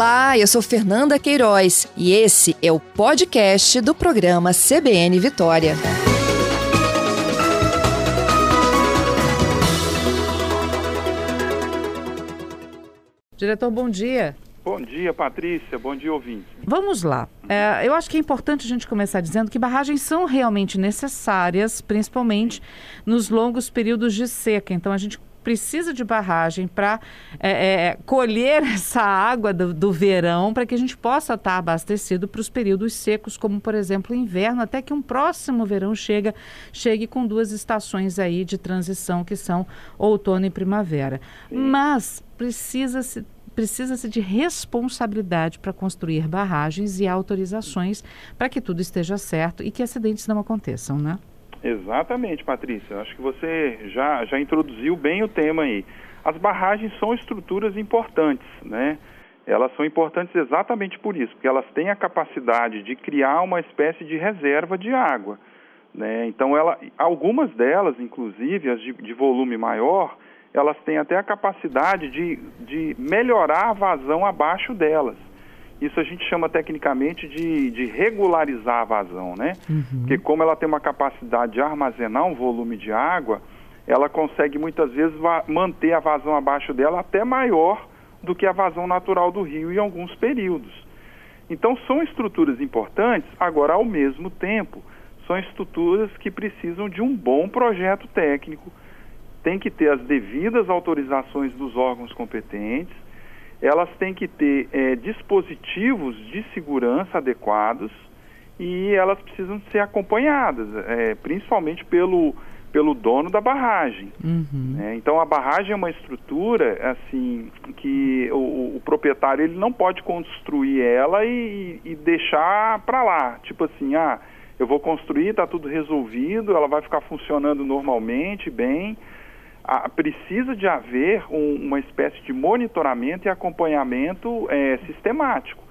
Olá, eu sou Fernanda Queiroz e esse é o podcast do programa CBN Vitória. Diretor, bom dia. Bom dia, Patrícia. Bom dia, ouvinte. Vamos lá. É, eu acho que é importante a gente começar dizendo que barragens são realmente necessárias, principalmente nos longos períodos de seca. Então, a gente precisa de barragem para é, é, colher essa água do, do verão para que a gente possa estar abastecido para os períodos secos, como por exemplo o inverno, até que um próximo verão chega, chegue com duas estações aí de transição que são outono e primavera. Mas precisa-se precisa-se de responsabilidade para construir barragens e autorizações para que tudo esteja certo e que acidentes não aconteçam, né? Exatamente, Patrícia. Acho que você já, já introduziu bem o tema aí. As barragens são estruturas importantes, né? Elas são importantes exatamente por isso, porque elas têm a capacidade de criar uma espécie de reserva de água. Né? Então, ela, algumas delas, inclusive, as de, de volume maior, elas têm até a capacidade de, de melhorar a vazão abaixo delas. Isso a gente chama tecnicamente de, de regularizar a vazão, né? Uhum. Porque como ela tem uma capacidade de armazenar um volume de água, ela consegue muitas vezes manter a vazão abaixo dela até maior do que a vazão natural do rio em alguns períodos. Então são estruturas importantes, agora ao mesmo tempo, são estruturas que precisam de um bom projeto técnico, tem que ter as devidas autorizações dos órgãos competentes, elas têm que ter é, dispositivos de segurança adequados e elas precisam ser acompanhadas, é, principalmente pelo, pelo dono da barragem. Uhum. É, então a barragem é uma estrutura assim que o, o, proprietário ele não pode construir ela e, e deixar para lá, tipo assim, ah, eu vou construir, está tudo resolvido, ela vai ficar funcionando normalmente, bem a, precisa de haver um, uma espécie de monitoramento e acompanhamento é, sistemático.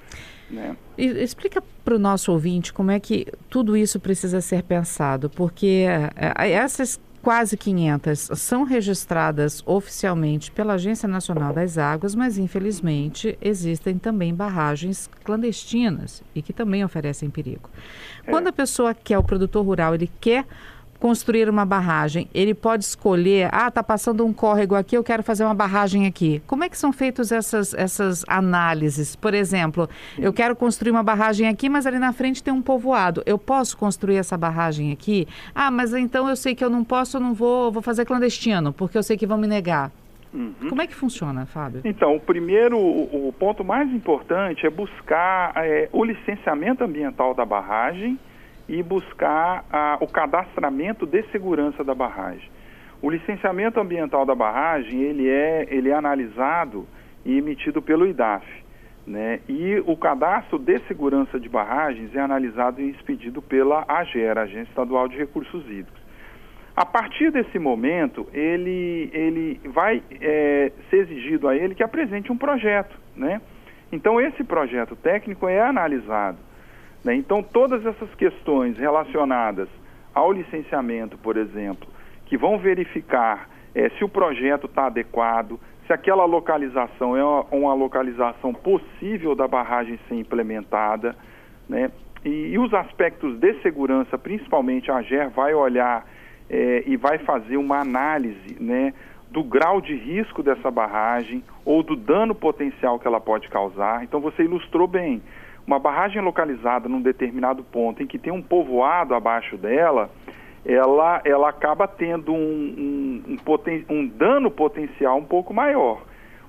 Né? Explica para o nosso ouvinte como é que tudo isso precisa ser pensado, porque é, essas quase 500 são registradas oficialmente pela Agência Nacional das Águas, mas infelizmente existem também barragens clandestinas e que também oferecem perigo. É. Quando a pessoa quer, o produtor rural, ele quer construir uma barragem, ele pode escolher, ah, está passando um córrego aqui, eu quero fazer uma barragem aqui. Como é que são feitas essas, essas análises? Por exemplo, eu quero construir uma barragem aqui, mas ali na frente tem um povoado. Eu posso construir essa barragem aqui? Ah, mas então eu sei que eu não posso, eu não vou, vou fazer clandestino, porque eu sei que vão me negar. Uhum. Como é que funciona, Fábio? Então, o primeiro, o, o ponto mais importante é buscar é, o licenciamento ambiental da barragem e buscar a, o cadastramento de segurança da barragem. O licenciamento ambiental da barragem ele é, ele é analisado e emitido pelo IDAF. Né? E o cadastro de segurança de barragens é analisado e expedido pela AGER, Agência Estadual de Recursos Hídricos. A partir desse momento, ele, ele vai é, ser exigido a ele que apresente um projeto. Né? Então, esse projeto técnico é analisado né? Então, todas essas questões relacionadas ao licenciamento, por exemplo, que vão verificar é, se o projeto está adequado, se aquela localização é uma, uma, localização possível da barragem ser implementada, né? E, e, os aspectos de segurança, principalmente a AGER vai olhar é, e vai fazer uma análise, né? do grau de risco dessa barragem ou do dano potencial que ela pode causar. Então você ilustrou bem uma barragem localizada num determinado ponto em que tem um povoado abaixo dela, ela, ela acaba tendo um, um, um, poten um dano potencial um pouco maior.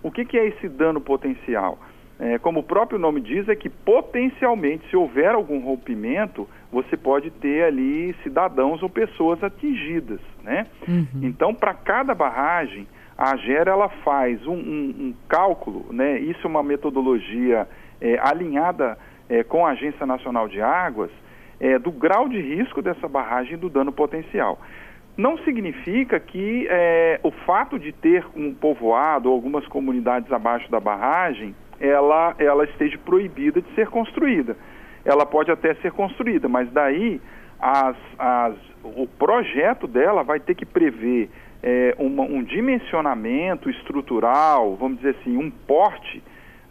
O que, que é esse dano potencial? É, como o próprio nome diz, é que potencialmente, se houver algum rompimento, você pode ter ali cidadãos ou pessoas atingidas, né? Uhum. Então, para cada barragem, a AGER ela faz um, um, um, cálculo, né? Isso é uma metodologia é, alinhada é, com a Agência Nacional de Águas é, do grau de risco dessa barragem e do dano potencial. Não significa que é, o fato de ter um povoado ou algumas comunidades abaixo da barragem, ela, ela esteja proibida de ser construída. Ela pode até ser construída, mas daí as, as, o projeto dela vai ter que prever é, uma, um dimensionamento estrutural, vamos dizer assim, um porte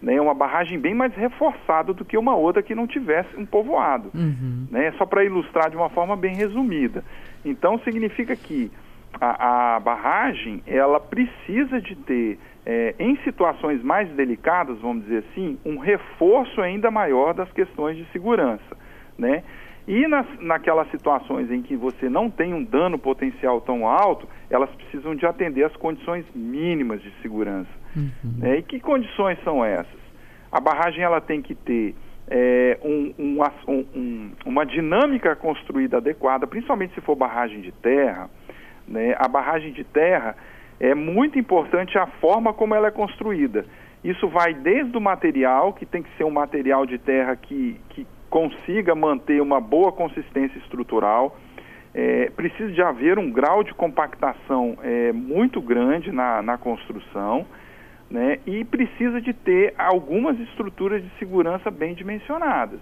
né, uma barragem bem mais reforçada do que uma outra que não tivesse um povoado, uhum. né, só para ilustrar de uma forma bem resumida. Então significa que a, a barragem ela precisa de ter é, em situações mais delicadas, vamos dizer assim, um reforço ainda maior das questões de segurança, né? E nas, naquelas situações em que você não tem um dano potencial tão alto, elas precisam de atender as condições mínimas de segurança. Uhum. Né? E que condições são essas? A barragem ela tem que ter é, um, um, um, uma dinâmica construída adequada, principalmente se for barragem de terra. Né? A barragem de terra é muito importante a forma como ela é construída. Isso vai desde o material, que tem que ser um material de terra que, que consiga manter uma boa consistência estrutural. É, precisa de haver um grau de compactação é, muito grande na, na construção, né? E precisa de ter algumas estruturas de segurança bem dimensionadas.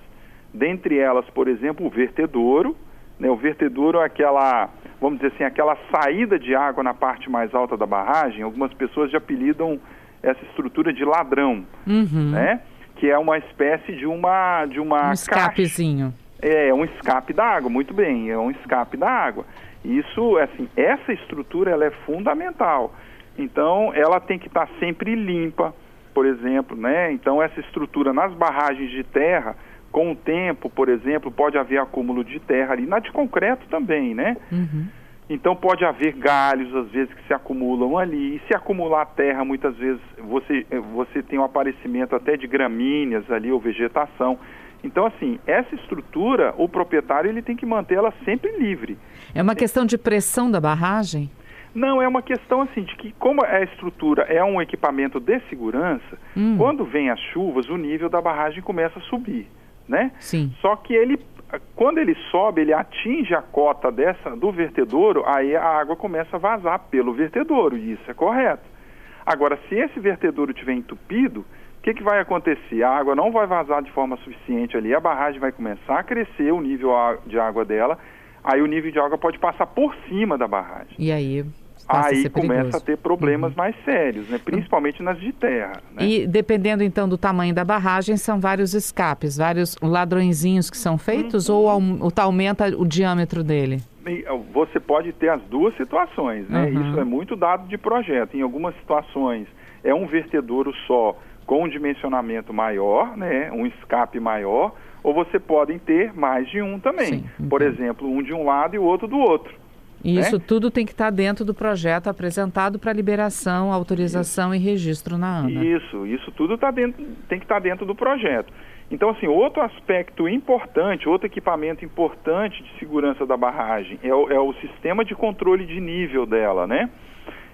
Dentre elas, por exemplo, o vertedouro. Né? O vertedouro é aquela vamos dizer assim, aquela saída de água na parte mais alta da barragem, algumas pessoas já apelidam essa estrutura de ladrão, uhum. né? Que é uma espécie de uma de uma um escapezinho. Caixa. É, é um escape da água, muito bem, é um escape da água. Isso, assim, essa estrutura ela é fundamental. Então, ela tem que estar sempre limpa, por exemplo, né? Então, essa estrutura nas barragens de terra, com o tempo, por exemplo, pode haver acúmulo de terra ali, na de concreto também, né? Uhum. Então pode haver galhos, às vezes, que se acumulam ali. E se acumular terra, muitas vezes você, você tem o um aparecimento até de gramíneas ali ou vegetação. Então, assim, essa estrutura, o proprietário ele tem que manter ela sempre livre. É uma questão de pressão da barragem? Não, é uma questão assim de que como a estrutura é um equipamento de segurança, hum. quando vem as chuvas, o nível da barragem começa a subir né? Sim. Só que ele, quando ele sobe, ele atinge a cota dessa do vertedouro, aí a água começa a vazar pelo vertedouro, e isso é correto. Agora, se esse vertedouro estiver entupido, o que, que vai acontecer? A água não vai vazar de forma suficiente ali, a barragem vai começar a crescer o nível de água dela, aí o nível de água pode passar por cima da barragem. E aí aí começa a ter problemas uhum. mais sérios, né? principalmente nas de terra. Né? E dependendo então do tamanho da barragem, são vários escapes, vários ladrõezinhos que são feitos uhum. ou, ou aumenta o diâmetro dele? Você pode ter as duas situações, né? Uhum. Isso é muito dado de projeto. Em algumas situações é um vertedouro só com um dimensionamento maior, né? Um escape maior, ou você pode ter mais de um também. Sim, Por exemplo, um de um lado e o outro do outro. E né? isso tudo tem que estar dentro do projeto apresentado para liberação, autorização isso. e registro na ANA. Isso, isso tudo tá dentro, tem que estar dentro do projeto. Então, assim, outro aspecto importante, outro equipamento importante de segurança da barragem é o, é o sistema de controle de nível dela, né?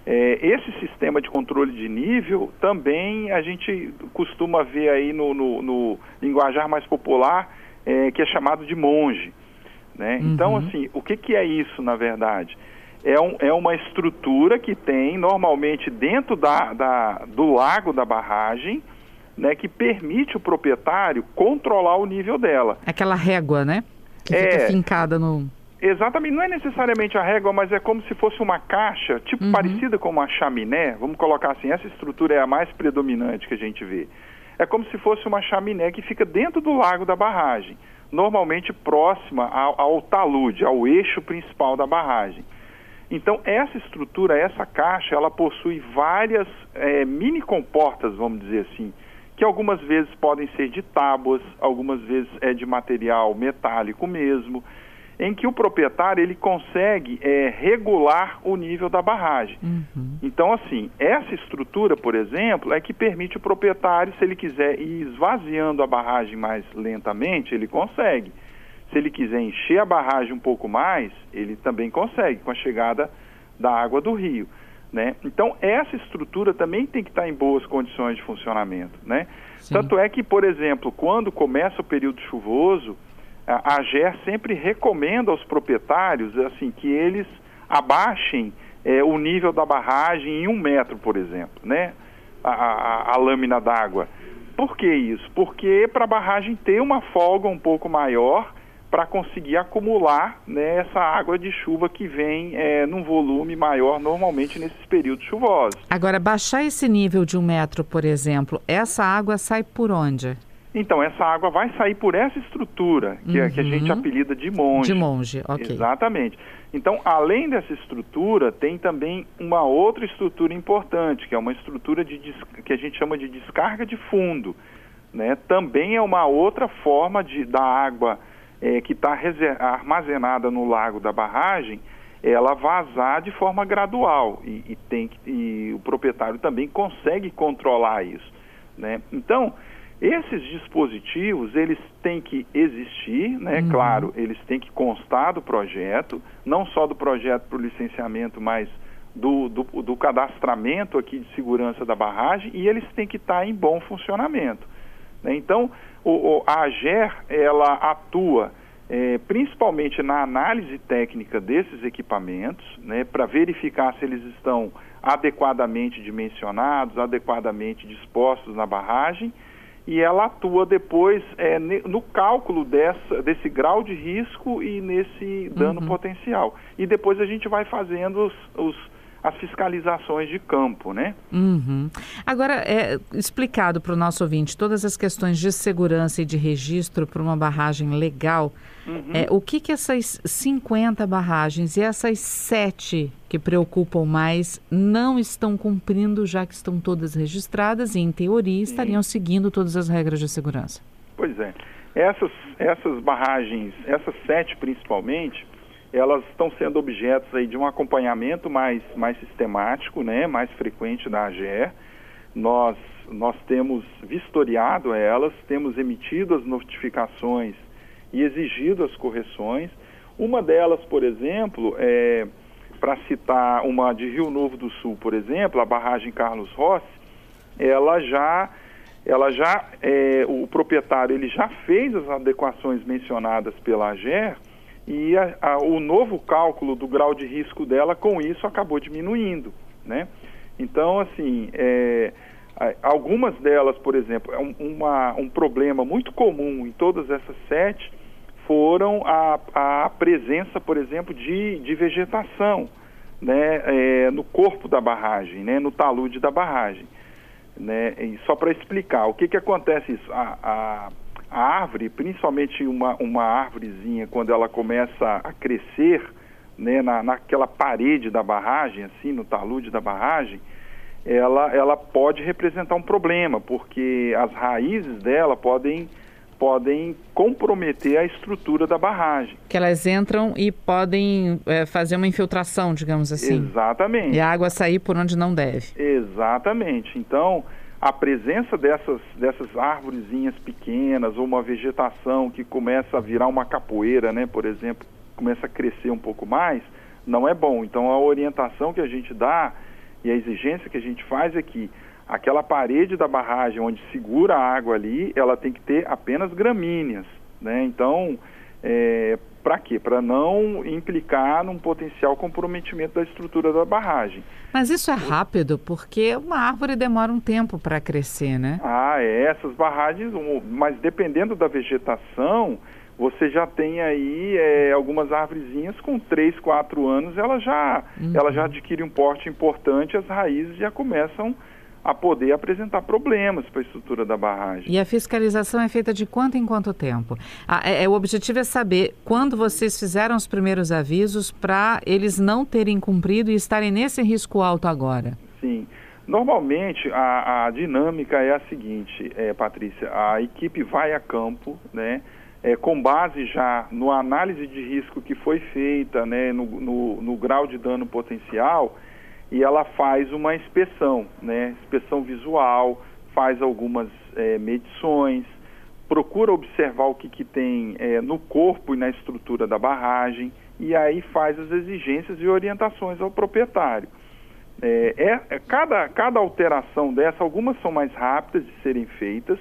É, esse sistema de controle de nível também a gente costuma ver aí no, no, no linguajar mais popular, é, que é chamado de monge. Né? Uhum. Então, assim, o que, que é isso, na verdade? É, um, é uma estrutura que tem, normalmente, dentro da, da, do lago da barragem, né, que permite o proprietário controlar o nível dela. Aquela régua, né? Que é, fica fincada no... Exatamente, não é necessariamente a régua, mas é como se fosse uma caixa, tipo uhum. parecida com uma chaminé, vamos colocar assim, essa estrutura é a mais predominante que a gente vê. É como se fosse uma chaminé que fica dentro do lago da barragem normalmente próxima ao, ao talude, ao eixo principal da barragem. Então, essa estrutura, essa caixa, ela possui várias é, mini comportas, vamos dizer assim, que algumas vezes podem ser de tábuas, algumas vezes é de material metálico mesmo, em que o proprietário ele consegue é, regular o nível da barragem. Uhum. Então, assim, essa estrutura, por exemplo, é que permite o proprietário, se ele quiser ir esvaziando a barragem mais lentamente, ele consegue. Se ele quiser encher a barragem um pouco mais, ele também consegue, com a chegada da água do rio. Né? Então, essa estrutura também tem que estar em boas condições de funcionamento. Né? Tanto é que, por exemplo, quando começa o período chuvoso, a AGER sempre recomenda aos proprietários assim que eles abaixem é, o nível da barragem em um metro, por exemplo, né? A, a, a lâmina d'água. Por que isso? Porque para a barragem ter uma folga um pouco maior para conseguir acumular né, essa água de chuva que vem é, num volume maior normalmente nesses períodos chuvosos. Agora, baixar esse nível de um metro, por exemplo, essa água sai por onde? Então, essa água vai sair por essa estrutura, que, uhum. é, que a gente uhum. apelida de monge. De monge, ok. Exatamente. Então, além dessa estrutura, tem também uma outra estrutura importante, que é uma estrutura de, que a gente chama de descarga de fundo. Né? Também é uma outra forma de, da água é, que está armazenada no lago da barragem, ela vazar de forma gradual e, e tem, e o proprietário também consegue controlar isso. Né? Então, esses dispositivos, eles têm que existir, né? Uhum. Claro, eles têm que constar do projeto, não só do projeto para o licenciamento, mas do, do, do, cadastramento aqui de segurança da barragem e eles têm que estar em bom funcionamento. Né? Então, o, o, a AGER, ela atua é, principalmente na análise técnica desses equipamentos, né, para verificar se eles estão adequadamente dimensionados, adequadamente dispostos na barragem, e ela atua depois é, no cálculo dessa, desse grau de risco e nesse dano uhum. potencial. E depois a gente vai fazendo os, os as fiscalizações de campo, né? Uhum. Agora, é explicado para o nosso ouvinte todas as questões de segurança e de registro para uma barragem legal. Uhum. É, o que, que essas 50 barragens e essas sete que preocupam mais não estão cumprindo, já que estão todas registradas e, em teoria, estariam seguindo todas as regras de segurança? Pois é. Essas, essas barragens, essas sete principalmente, elas estão sendo objetos aí de um acompanhamento mais, mais sistemático, né, mais frequente da AGE. Nós, nós temos vistoriado elas, temos emitido as notificações e exigido as correções. Uma delas, por exemplo, é, para citar uma de Rio Novo do Sul, por exemplo, a barragem Carlos Rossi, ela já ela já é, o proprietário ele já fez as adequações mencionadas pela AGER e a, a, o novo cálculo do grau de risco dela com isso acabou diminuindo, né? Então, assim, é, algumas delas, por exemplo, é um, uma, um problema muito comum em todas essas sete foram a, a presença, por exemplo, de, de vegetação né, é, no corpo da barragem, né, no talude da barragem. Né? E só para explicar, o que, que acontece isso? A, a, a árvore, principalmente uma, uma árvorezinha, quando ela começa a crescer né, na, naquela parede da barragem, assim, no talude da barragem, ela, ela pode representar um problema, porque as raízes dela podem, podem comprometer a estrutura da barragem. Que elas entram e podem é, fazer uma infiltração, digamos assim. Exatamente. E a água sair por onde não deve. Exatamente. Então, a presença dessas, dessas árvorezinhas pequenas ou uma vegetação que começa a virar uma capoeira, né, por exemplo, começa a crescer um pouco mais, não é bom. Então a orientação que a gente dá e a exigência que a gente faz é que aquela parede da barragem onde segura a água ali, ela tem que ter apenas gramíneas, né? Então, é, para quê? Para não implicar num potencial comprometimento da estrutura da barragem. Mas isso é rápido, porque uma árvore demora um tempo para crescer, né? Ah, é. Essas barragens, mas dependendo da vegetação, você já tem aí é, algumas árvorezinhas com 3, 4 anos, ela já, uhum. ela já adquire um porte importante, as raízes já começam a poder apresentar problemas para a estrutura da barragem. E a fiscalização é feita de quanto em quanto tempo? Ah, é, é, o objetivo é saber quando vocês fizeram os primeiros avisos para eles não terem cumprido e estarem nesse risco alto agora. Sim. Normalmente a, a dinâmica é a seguinte, é, Patrícia, a equipe vai a campo, né? É, com base já no análise de risco que foi feita, né, no, no, no grau de dano potencial, e ela faz uma inspeção, né? Inspeção visual, faz algumas é, medições, procura observar o que, que tem é, no corpo e na estrutura da barragem e aí faz as exigências e orientações ao proprietário. É, é, é, cada, cada alteração dessa, algumas são mais rápidas de serem feitas,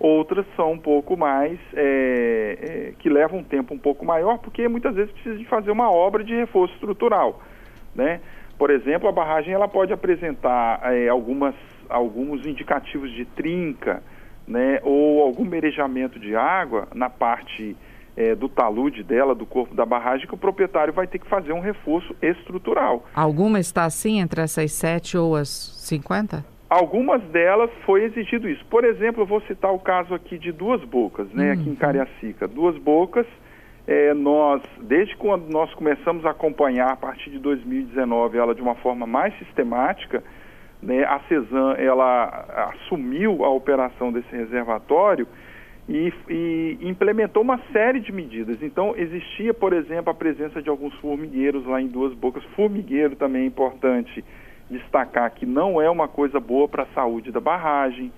outras são um pouco mais, é, é, que levam um tempo um pouco maior, porque muitas vezes precisa de fazer uma obra de reforço estrutural, né? Por exemplo, a barragem ela pode apresentar é, algumas, alguns indicativos de trinca, né, ou algum merejamento de água na parte é, do talude dela, do corpo da barragem, que o proprietário vai ter que fazer um reforço estrutural. Alguma está assim entre essas sete ou as 50? Algumas delas foi exigido isso. Por exemplo, eu vou citar o caso aqui de Duas Bocas, né, aqui em uhum. Cariacica. Duas Bocas, é, nós, desde quando nós começamos a acompanhar, a partir de 2019, ela de uma forma mais sistemática, né, a CESAM, ela assumiu a operação desse reservatório e, e, implementou uma série de medidas. Então, existia, por exemplo, a presença de alguns formigueiros lá em Duas Bocas. Formigueiro também é importante destacar que não é uma coisa boa para a saúde da barragem,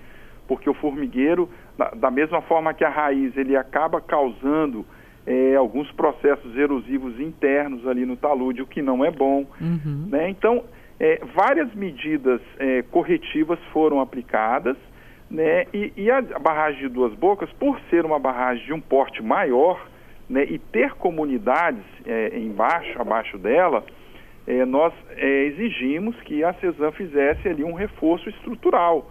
porque o formigueiro, da, da, mesma forma que a raiz, ele acaba causando é, alguns processos erosivos internos ali no talude, o que não é bom. Uhum. Né? Então, é, várias medidas é, corretivas foram aplicadas né? E, e, a barragem de Duas Bocas, por ser uma barragem de um porte maior né, e ter comunidades é, embaixo, abaixo dela, é, nós é, exigimos que a CESAM fizesse ali um reforço estrutural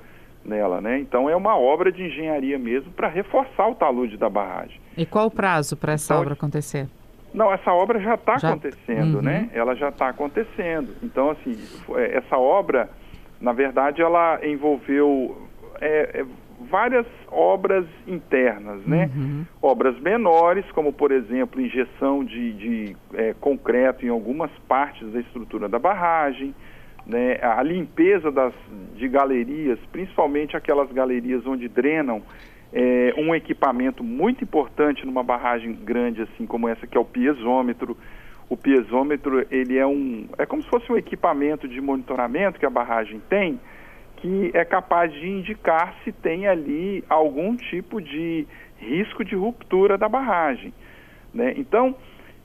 nela. Né? Então é uma obra de engenharia mesmo para reforçar o talude da barragem. E qual o prazo para essa então, obra acontecer? Não, essa obra já está acontecendo, uhum. né? Ela já está acontecendo. Então, assim, é, essa obra, na verdade, ela envolveu é, é, várias obras internas, né? Uhum. Obras menores, como por exemplo injeção de, de é, concreto em algumas partes da estrutura da barragem, né? A limpeza das, de galerias, principalmente aquelas galerias onde drenam é, um equipamento muito importante numa barragem grande assim como essa que é o piezômetro. O piezômetro ele é um é como se fosse um equipamento de monitoramento que a barragem tem que é capaz de indicar se tem ali algum tipo de risco de ruptura da barragem. Né? Então,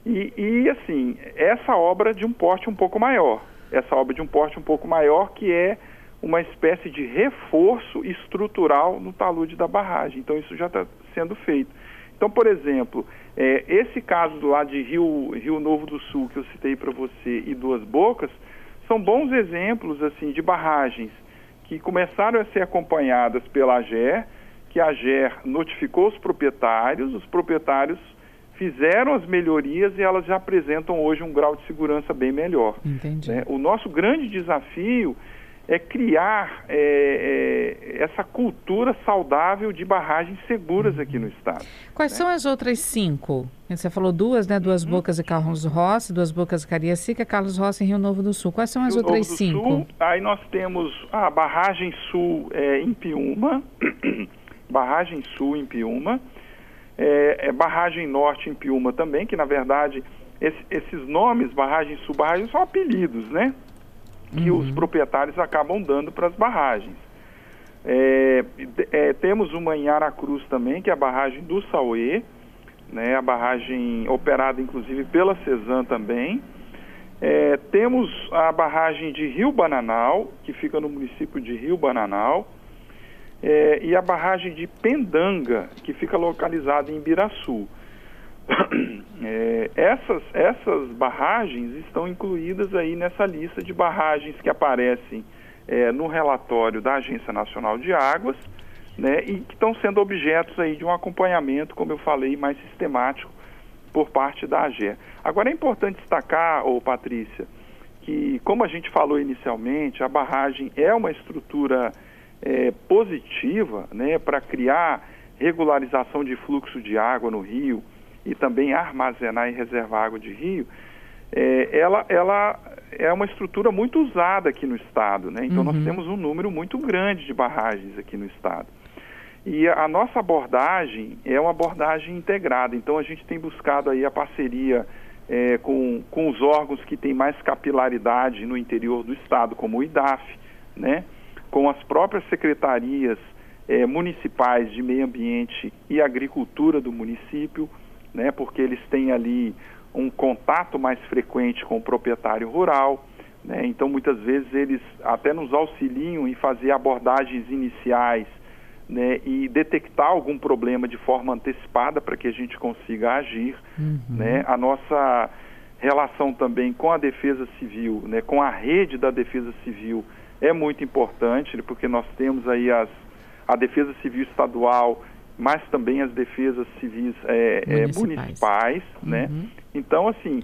e, e, assim, essa obra de um porte um pouco maior, essa obra de um porte um pouco maior que é uma espécie de reforço estrutural no talude da barragem. Então isso já está sendo feito. Então, por exemplo, é, esse caso lá de Rio, Rio Novo do Sul que eu citei para você e Duas Bocas são bons exemplos assim de barragens que começaram a ser acompanhadas pela AGER, que a AGER notificou os proprietários, os proprietários fizeram as melhorias e elas já apresentam hoje um grau de segurança bem melhor. Entendi. Né? O nosso grande desafio é criar é, é, essa cultura saudável de barragens seguras aqui no estado. Quais né? são as outras cinco? Você falou duas, né? Duas uhum. Bocas e Carlos Rossi, Duas Bocas e Cariacica, Carlos Rossi em Rio Novo do Sul. Quais são as Rio outras Novo cinco? Sul, aí nós temos a Barragem Sul é, em Piúma, Barragem Sul em Piúma, é, é, Barragem Norte em Piúma também, que na verdade esse, esses nomes, Barragem Sul, Barragem, são apelidos, né? que uhum. os proprietários acabam dando para as barragens. É, é, temos uma em Aracruz também, que é a barragem do Sauê, né, a barragem operada inclusive pela Cezan também. É, temos a barragem de Rio Bananal, que fica no município de Rio Bananal, é, e a barragem de Pendanga, que fica localizada em Biraçu. É, essas, essas barragens estão incluídas aí nessa lista de barragens que aparecem é, no relatório da Agência Nacional de Águas, né, e que estão sendo objetos aí de um acompanhamento, como eu falei, mais sistemático por parte da AGE. Agora é importante destacar, ô Patrícia, que como a gente falou inicialmente, a barragem é uma estrutura é, positiva né, para criar regularização de fluxo de água no rio, e também armazenar e reservar água de rio, é, ela, ela é uma estrutura muito usada aqui no estado, né? Então uhum. nós temos um número muito grande de barragens aqui no estado. E a, nossa abordagem é uma abordagem integrada. Então a gente tem buscado aí a parceria é, com, com os órgãos que têm mais capilaridade no interior do estado, como o IDAF, né? Com as próprias secretarias é, municipais de meio ambiente e agricultura do município né, porque eles têm ali um contato mais frequente com o proprietário rural, né, então muitas vezes eles até nos auxiliam em fazer abordagens iniciais né, e detectar algum problema de forma antecipada para que a gente consiga agir. Uhum. Né, a nossa relação também com a Defesa Civil, né, com a rede da Defesa Civil é muito importante, porque nós temos aí as, a Defesa Civil Estadual mas também as defesas civis é, é municipais, municipais né? uhum. né? Então, assim,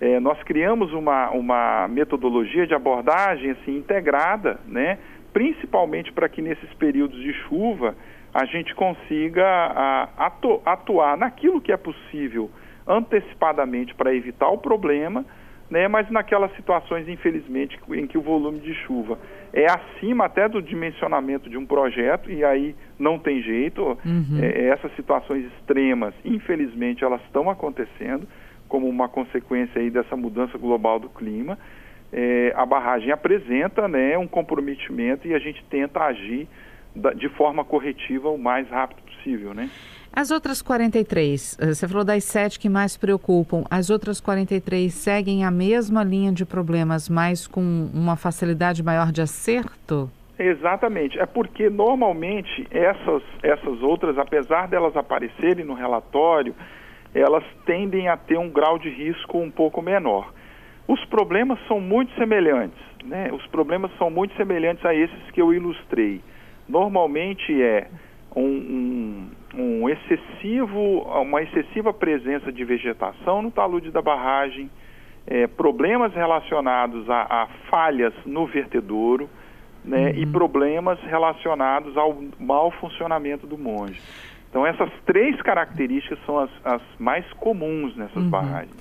é, nós criamos uma, uma metodologia de abordagem assim, integrada, né? principalmente para que nesses períodos de chuva a gente consiga a, atu, atuar naquilo que é possível antecipadamente para evitar o problema, né, mas naquelas situações, infelizmente, em que o volume de chuva é acima até do dimensionamento de um projeto, e aí não tem jeito, uhum. é, essas situações extremas, infelizmente, elas estão acontecendo como uma consequência aí dessa mudança global do clima. É, a barragem apresenta né, um comprometimento e a gente tenta agir de forma corretiva o mais rápido possível, né? As outras 43, eh, você falou das sete que mais preocupam, as outras 43 seguem a mesma linha de problemas, mas com uma facilidade maior de acerto? Exatamente. É porque normalmente essas, essas outras, apesar delas aparecerem no relatório, elas tendem a ter um grau de risco um pouco menor. Os problemas são muito semelhantes, né? Os problemas são muito semelhantes a esses que eu ilustrei. Normalmente é um, um, um excessivo, uma excessiva presença de vegetação no talude da barragem, é, problemas relacionados a, a, falhas no vertedouro, né, uhum. e problemas relacionados ao mau funcionamento do monge. Então essas três características são as, as mais comuns nessas uhum. barragens.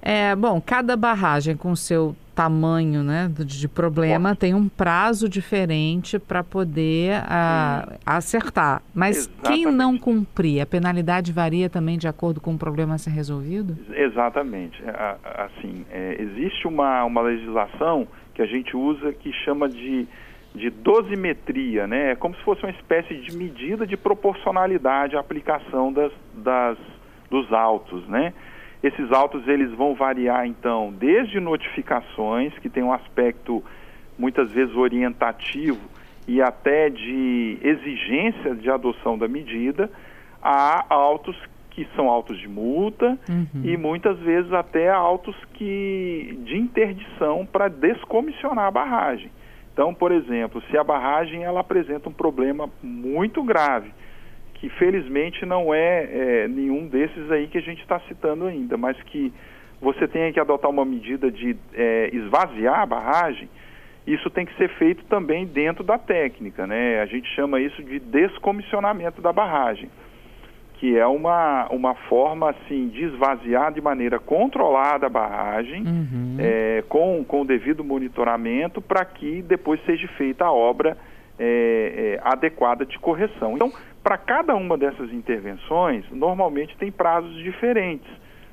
É, bom, cada barragem com seu tamanho né, de, problema Pode. tem um prazo diferente para poder uh, acertar. Mas Exatamente. quem não cumprir, a penalidade varia também de acordo com o problema a ser resolvido? Exatamente. Assim, é, existe uma, uma legislação que a gente usa que chama de, de dosimetria, né? É como se fosse uma espécie de medida de proporcionalidade à aplicação das, das, dos autos, né? Esses autos eles vão variar então desde notificações que tem um aspecto muitas vezes orientativo e até de exigência de adoção da medida, a autos que são autos de multa uhum. e muitas vezes até autos que de interdição para descomissionar a barragem. Então, por exemplo, se a barragem ela apresenta um problema muito grave, que felizmente não é, é nenhum desses aí que a gente está citando ainda, mas que você tenha que adotar uma medida de é, esvaziar a barragem, isso tem que ser feito também dentro da técnica, né? A gente chama isso de descomissionamento da barragem, que é uma, uma forma assim de esvaziar de maneira controlada a barragem, uhum. é, com, com o devido monitoramento, para que depois seja feita a obra é, é, adequada de correção. Então, para cada uma dessas intervenções, normalmente tem prazos diferentes.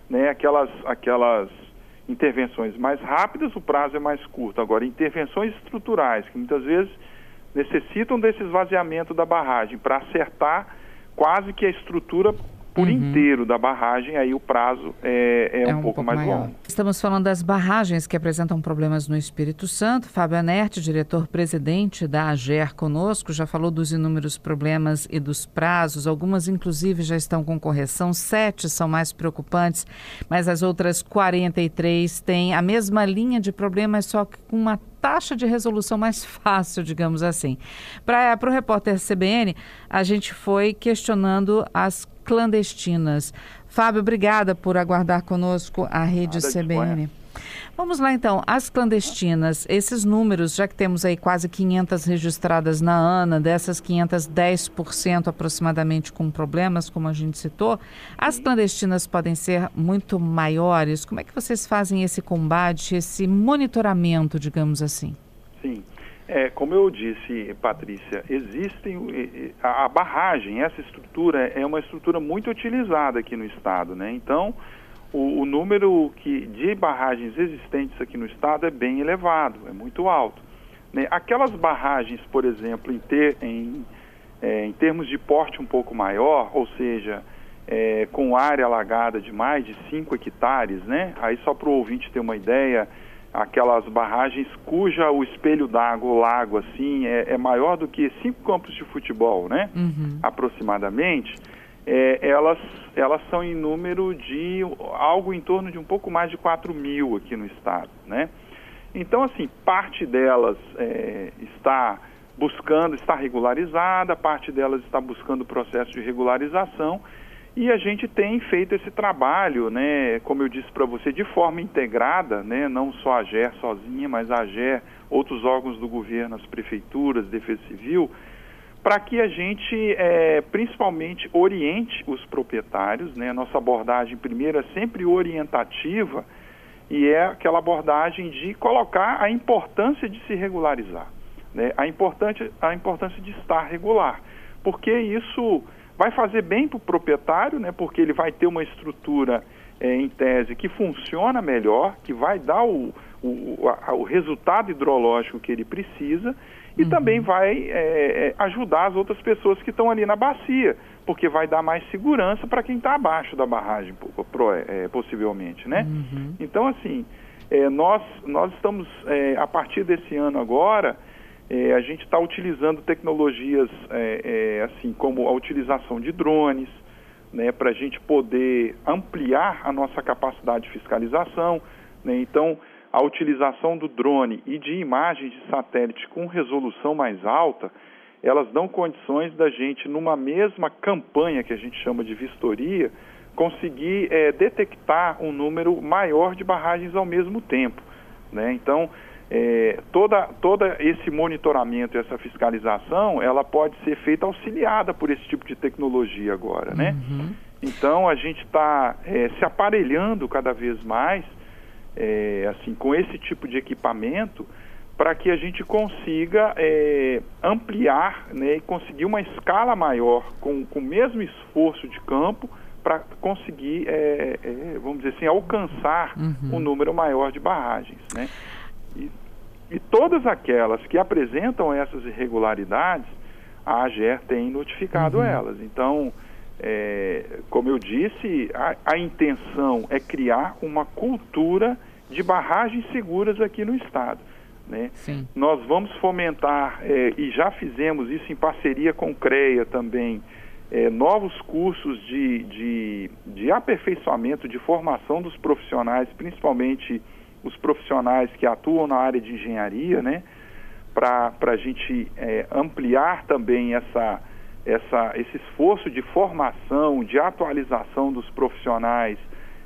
Né? Aquelas, aquelas intervenções mais rápidas, o prazo é mais curto. Agora, intervenções estruturais, que muitas vezes necessitam desse esvaziamento da barragem para acertar quase que a estrutura por uhum. inteiro da barragem, aí o prazo é, é, é um, um, pouco, pouco mais maior. longo. Estamos falando das barragens que apresentam problemas no Espírito Santo. Fábio Anerte, diretor-presidente da AGER, conosco, já falou dos inúmeros problemas e dos prazos. Algumas, inclusive, já estão com correção. Sete são mais preocupantes, mas as outras 43 têm a mesma linha de problemas, só que com uma taxa de resolução mais fácil, digamos assim. Para o repórter CBN, a gente foi questionando as clandestinas. Fábio, obrigada por aguardar conosco a rede Nada CBN. Vamos lá então, as clandestinas, esses números, já que temos aí quase 500 registradas na ANA, dessas 500, 10% aproximadamente com problemas, como a gente citou, as clandestinas podem ser muito maiores. Como é que vocês fazem esse combate, esse monitoramento, digamos assim? Sim. É, como eu disse, Patrícia, existem a, a, barragem, essa estrutura é uma estrutura muito utilizada aqui no estado, né? Então, o, o número que, de barragens existentes aqui no estado é bem elevado, é muito alto. Né? Aquelas barragens, por exemplo, em, ter, em, é, em termos de porte um pouco maior, ou seja, é, com área alagada de mais de 5 hectares, né? Aí só para o ouvinte ter uma ideia, aquelas barragens cuja o espelho d'água, o lago, assim, é, é, maior do que cinco campos de futebol, né? Uhum. Aproximadamente. É, elas, elas são em número de algo em torno de um pouco mais de 4 mil aqui no estado, né? Então, assim, parte delas é, está buscando estar regularizada, parte delas está buscando o processo de regularização e a gente tem feito esse trabalho, né, como eu disse para você, de forma integrada, né, não só a GER sozinha, mas a GER, outros órgãos do governo, as prefeituras, Defesa Civil, para que a gente, é, principalmente, oriente os proprietários. Né? Nossa abordagem primeira é sempre orientativa e é aquela abordagem de colocar a importância de se regularizar, né? a, importância, a importância de estar regular, porque isso vai fazer bem para o proprietário, né? porque ele vai ter uma estrutura, é, em tese, que funciona melhor, que vai dar o, o, a, o resultado hidrológico que ele precisa e uhum. também vai é, é, ajudar as outras pessoas que estão ali na bacia, porque vai dar mais segurança para quem está abaixo da barragem, é, possivelmente, né? Uhum. Então, assim, é, nós, nós estamos, é, a partir desse ano agora, é, a gente está utilizando tecnologias, assim, como a utilização de drones, né, para a gente poder ampliar a nossa capacidade de fiscalização, né? Então, a utilização do drone e de imagens de satélite com resolução mais alta, elas dão condições da gente, numa mesma campanha que a gente chama de vistoria, conseguir é, detectar um número maior de barragens ao mesmo tempo. Né? Então, é, toda, toda esse monitoramento, essa fiscalização, ela pode ser feita auxiliada por esse tipo de tecnologia agora. Né? Uhum. Então, a gente está é, se aparelhando cada vez mais é, assim, com esse tipo de equipamento para que a gente consiga é, ampliar né, e conseguir uma escala maior com, com o mesmo esforço de campo para conseguir, é, é, vamos dizer assim, alcançar uhum. um número maior de barragens. Né? E, e todas aquelas que apresentam essas irregularidades, a AGER tem notificado uhum. elas. Então, é, como eu disse, a, a, intenção é criar uma cultura de barragens seguras aqui no estado. Né? Nós vamos fomentar, é, e já fizemos isso em parceria com o CREA também, é, novos cursos de, de, de aperfeiçoamento, de formação dos profissionais, principalmente os profissionais que atuam na área de engenharia, né? para a gente é, ampliar também essa essa, esse esforço de formação, de atualização dos profissionais,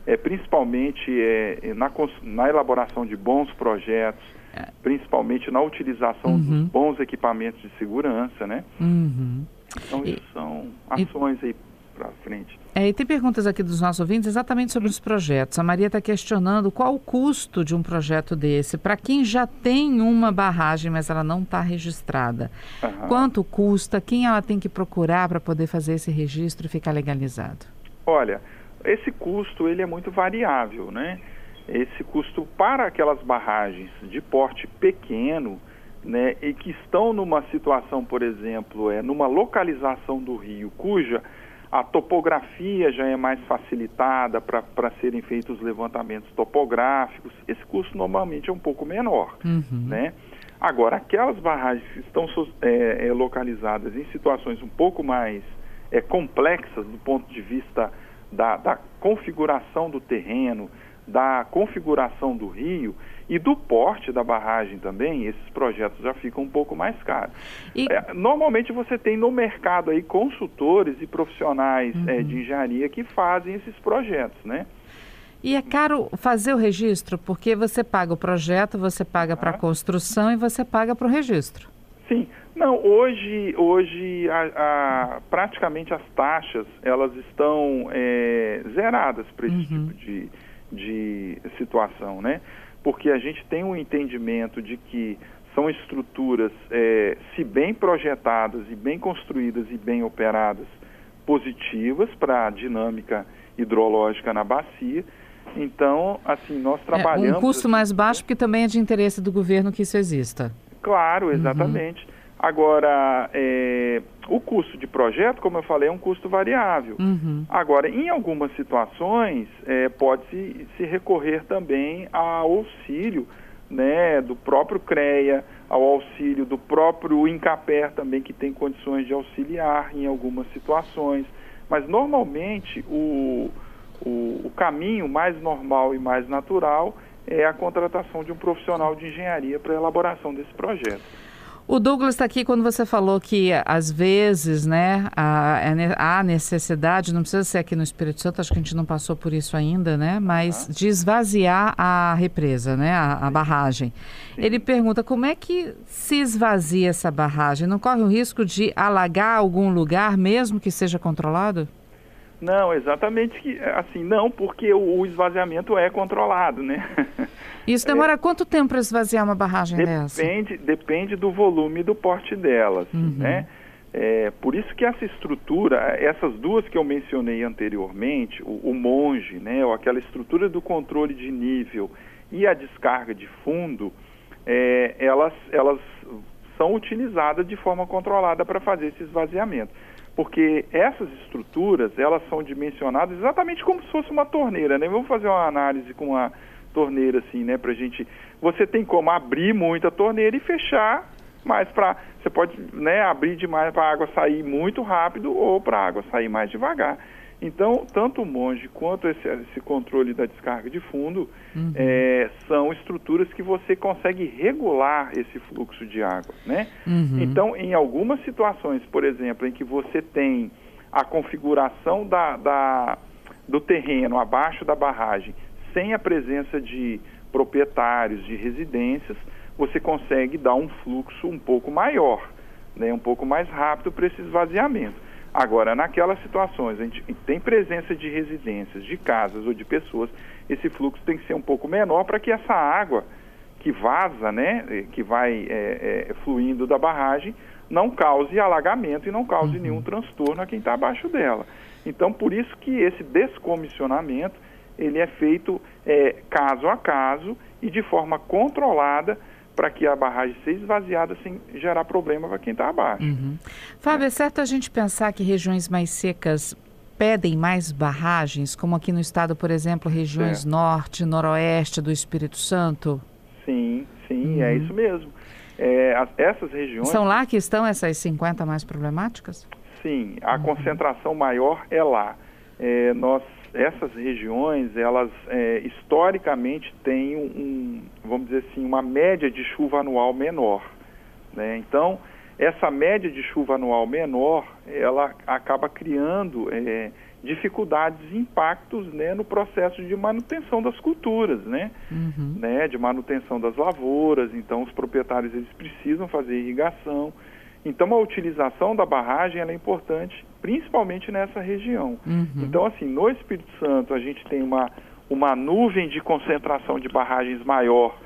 é, principalmente é, na, na elaboração de bons projetos, é. principalmente na utilização uhum. dos bons equipamentos de segurança, né? Uhum. Então, isso e, são ações e, aí para frente. É, e tem perguntas aqui dos nossos ouvintes exatamente sobre os projetos. A Maria está questionando qual o custo de um projeto desse para quem já tem uma barragem, mas ela não está registrada. Uhum. Quanto custa? Quem ela tem que procurar para poder fazer esse registro e ficar legalizado? Olha, esse custo ele é muito variável, né? Esse custo para aquelas barragens de porte pequeno, né, e que estão numa situação, por exemplo, é numa localização do rio cuja a topografia já é mais facilitada para serem feitos levantamentos topográficos. Esse custo normalmente é um pouco menor, uhum. né? Agora, aquelas barragens que estão é, é, localizadas em situações um pouco mais é, complexas do ponto de vista da, da configuração do terreno, da configuração do rio, e do porte da barragem também, esses projetos já ficam um pouco mais caros. E... É, normalmente você tem no mercado aí consultores e profissionais uhum. é, de engenharia que fazem esses projetos, né? E é caro fazer o registro, porque você paga o projeto, você paga ah. para a construção e você paga para o registro. Sim. Não, hoje, hoje a, a, praticamente as taxas elas estão é, zeradas para esse uhum. tipo de, de situação, né? Porque a gente tem um entendimento de que são estruturas, é, se bem projetadas e bem construídas e bem operadas, positivas para a dinâmica hidrológica na bacia. Então, assim, nós trabalhamos... É um custo mais baixo, porque também é de interesse do governo que isso exista. Claro, exatamente. Uhum. Agora, é, o custo de projeto, como eu falei, é um custo variável. Uhum. Agora, em algumas situações, é, pode-se se recorrer também ao auxílio né, do próprio CREA, ao auxílio do próprio INCAPER também, que tem condições de auxiliar em algumas situações. Mas, normalmente, o, o, o caminho mais normal e mais natural é a contratação de um profissional de engenharia para a elaboração desse projeto. O Douglas está aqui quando você falou que às vezes, né, há necessidade, não precisa ser aqui no Espírito Santo, acho que a gente não passou por isso ainda, né, mas de esvaziar a represa, né, a, a barragem. Sim. Ele pergunta como é que se esvazia essa barragem? Não corre o risco de alagar algum lugar, mesmo que seja controlado? Não, exatamente que assim, não, porque o, o esvaziamento é controlado, né? Isso demora é, quanto tempo para esvaziar uma barragem depende, dessa? Depende do volume e do porte delas, uhum. né? É, por isso que essa estrutura, essas duas que eu mencionei anteriormente, o, o monge, né, ou aquela estrutura do controle de nível e a descarga de fundo, é, elas, elas são utilizadas de forma controlada para fazer esse esvaziamento porque essas estruturas elas são dimensionadas exatamente como se fosse uma torneira, né? Vamos fazer uma análise com uma torneira assim, né? Para gente, você tem como abrir muito a torneira e fechar, mas para você pode, né? Abrir demais para a água sair muito rápido ou para a água sair mais devagar. Então, tanto o monge quanto esse, esse controle da descarga de fundo uhum. é, são estruturas que você consegue regular esse fluxo de água, né? Uhum. Então, em algumas situações, por exemplo, em que você tem a configuração da, da, do terreno abaixo da barragem sem a presença de proprietários, de residências, você consegue dar um fluxo um pouco maior, né? um pouco mais rápido para esse esvaziamento. Agora, naquelas situações, a gente tem presença de residências, de casas ou de pessoas, esse fluxo tem que ser um pouco menor para que essa água que vaza, né, que vai é, é, fluindo da barragem, não cause alagamento e não cause uhum. nenhum transtorno a quem está abaixo dela. Então, por isso que esse descomissionamento ele é feito é, caso a caso e de forma controlada para que a barragem seja esvaziada sem gerar problema para quem está abaixo. Uhum. Fábio, é. é certo a gente pensar que regiões mais secas pedem mais barragens, como aqui no estado, por exemplo, regiões certo. norte, noroeste do Espírito Santo? Sim, sim, é uhum. é isso mesmo. É, as, essas regiões... São lá que estão essas 50 mais problemáticas? Sim, a uhum. concentração maior é lá. É, nós essas regiões, elas é, historicamente têm um, vamos dizer assim, uma média de chuva anual menor. Né? Então, essa média de chuva anual menor, ela acaba criando é, dificuldades e impactos né, no processo de manutenção das culturas, né? Uhum. né? De manutenção das lavouras. Então, os proprietários eles precisam fazer irrigação. Então, a utilização da barragem é importante, principalmente nessa região. Uhum. Então, assim, no Espírito Santo, a gente tem uma, uma nuvem de concentração de barragens maior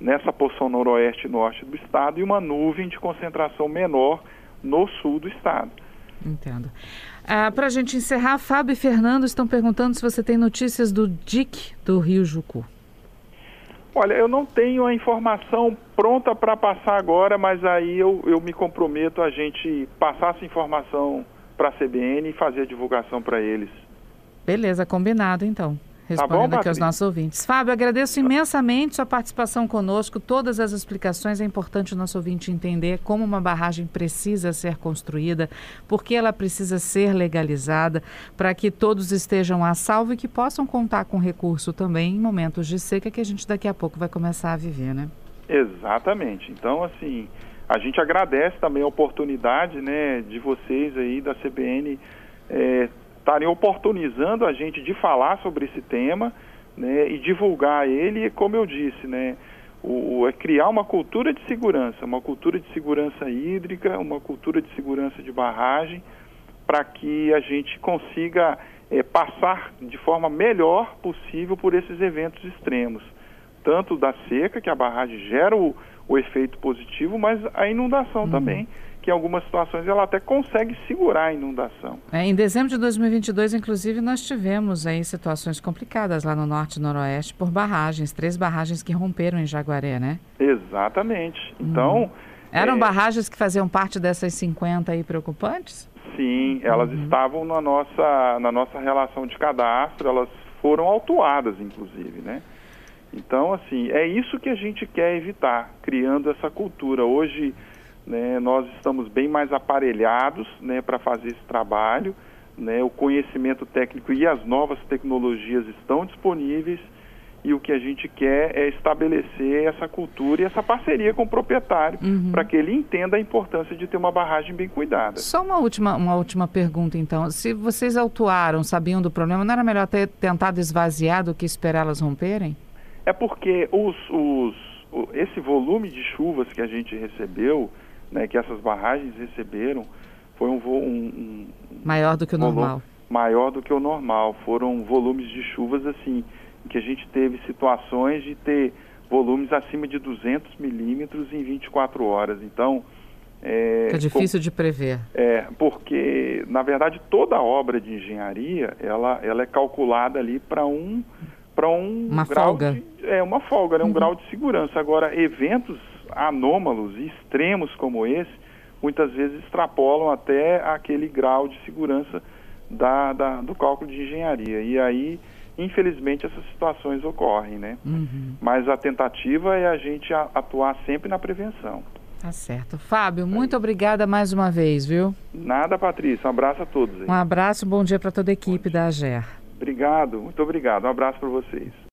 nessa porção noroeste e norte do estado e uma nuvem de concentração menor no sul do estado. Entendo. Ah, Para a gente encerrar, Fábio e Fernando estão perguntando se você tem notícias do DIC do Rio Jucu. Olha, eu não tenho a informação pronta para passar agora, mas aí eu, eu me comprometo a gente passar essa informação para a CBN e fazer a divulgação para eles. Beleza, combinado então respondendo tá bom, aqui aos nossos ouvintes. Fábio, agradeço imensamente sua participação conosco, todas as explicações. É importante o nosso ouvinte entender como uma barragem precisa ser construída, porque ela precisa ser legalizada, para que todos estejam a salvo e que possam contar com recurso também em momentos de seca que a gente daqui a pouco vai começar a viver, né? Exatamente. Então, assim, a gente agradece também a oportunidade, né, de vocês aí da CBN é, estarem oportunizando a gente de falar sobre esse tema né, e divulgar ele, como eu disse, né, o, é criar uma cultura de segurança, uma cultura de segurança hídrica, uma cultura de segurança de barragem, para que a gente consiga é, passar de forma melhor possível por esses eventos extremos, tanto da seca, que a barragem gera o, o efeito positivo, mas a inundação uhum. também que em algumas situações ela até consegue segurar a inundação. É, em dezembro de 2022, inclusive, nós tivemos aí situações complicadas lá no norte e noroeste por barragens, três barragens que romperam em Jaguaré, né? Exatamente. Então... Hum. Eram é... barragens que faziam parte dessas 50 aí preocupantes? Sim, elas uhum. estavam na nossa, na nossa relação de cadastro, elas foram autuadas, inclusive, né? Então, assim, é isso que a gente quer evitar, criando essa cultura. Hoje, né, nós estamos bem mais aparelhados né, para fazer esse trabalho. Né, o conhecimento técnico e as novas tecnologias estão disponíveis e o que a gente quer é estabelecer essa cultura e essa parceria com o proprietário Uhum. para que ele entenda a importância de ter uma barragem bem cuidada. Só uma última, uma última pergunta, então. Se vocês autuaram, sabiam do problema, não era melhor ter tentado esvaziar do que esperar elas romperem? É porque os, os, esse volume de chuvas que a gente recebeu, né, que essas barragens receberam, foi um, um, um Maior do que o normal. maior do que o normal. Foram volumes de chuvas assim, em que a gente teve situações de ter volumes acima de 200 milímetros em 24 horas. Então, é, é difícil de prever. é, porque, na verdade, toda obra de engenharia, ela, ela é calculada ali para um para um Uma grau folga. de, é uma folga, né, um grau de segurança. Agora, eventos anômalos e extremos como esse, muitas vezes extrapolam até aquele grau de segurança da, da- do cálculo de engenharia. E aí, infelizmente, essas situações ocorrem, né? Uhum. Mas a tentativa é a gente atuar sempre na prevenção. Tá certo. Fábio, muito obrigada mais uma vez, viu? Nada, Patrícia. Um abraço a todos aí. Um abraço, bom dia para toda a equipe da AGER. Obrigado, muito obrigado. Um abraço para vocês.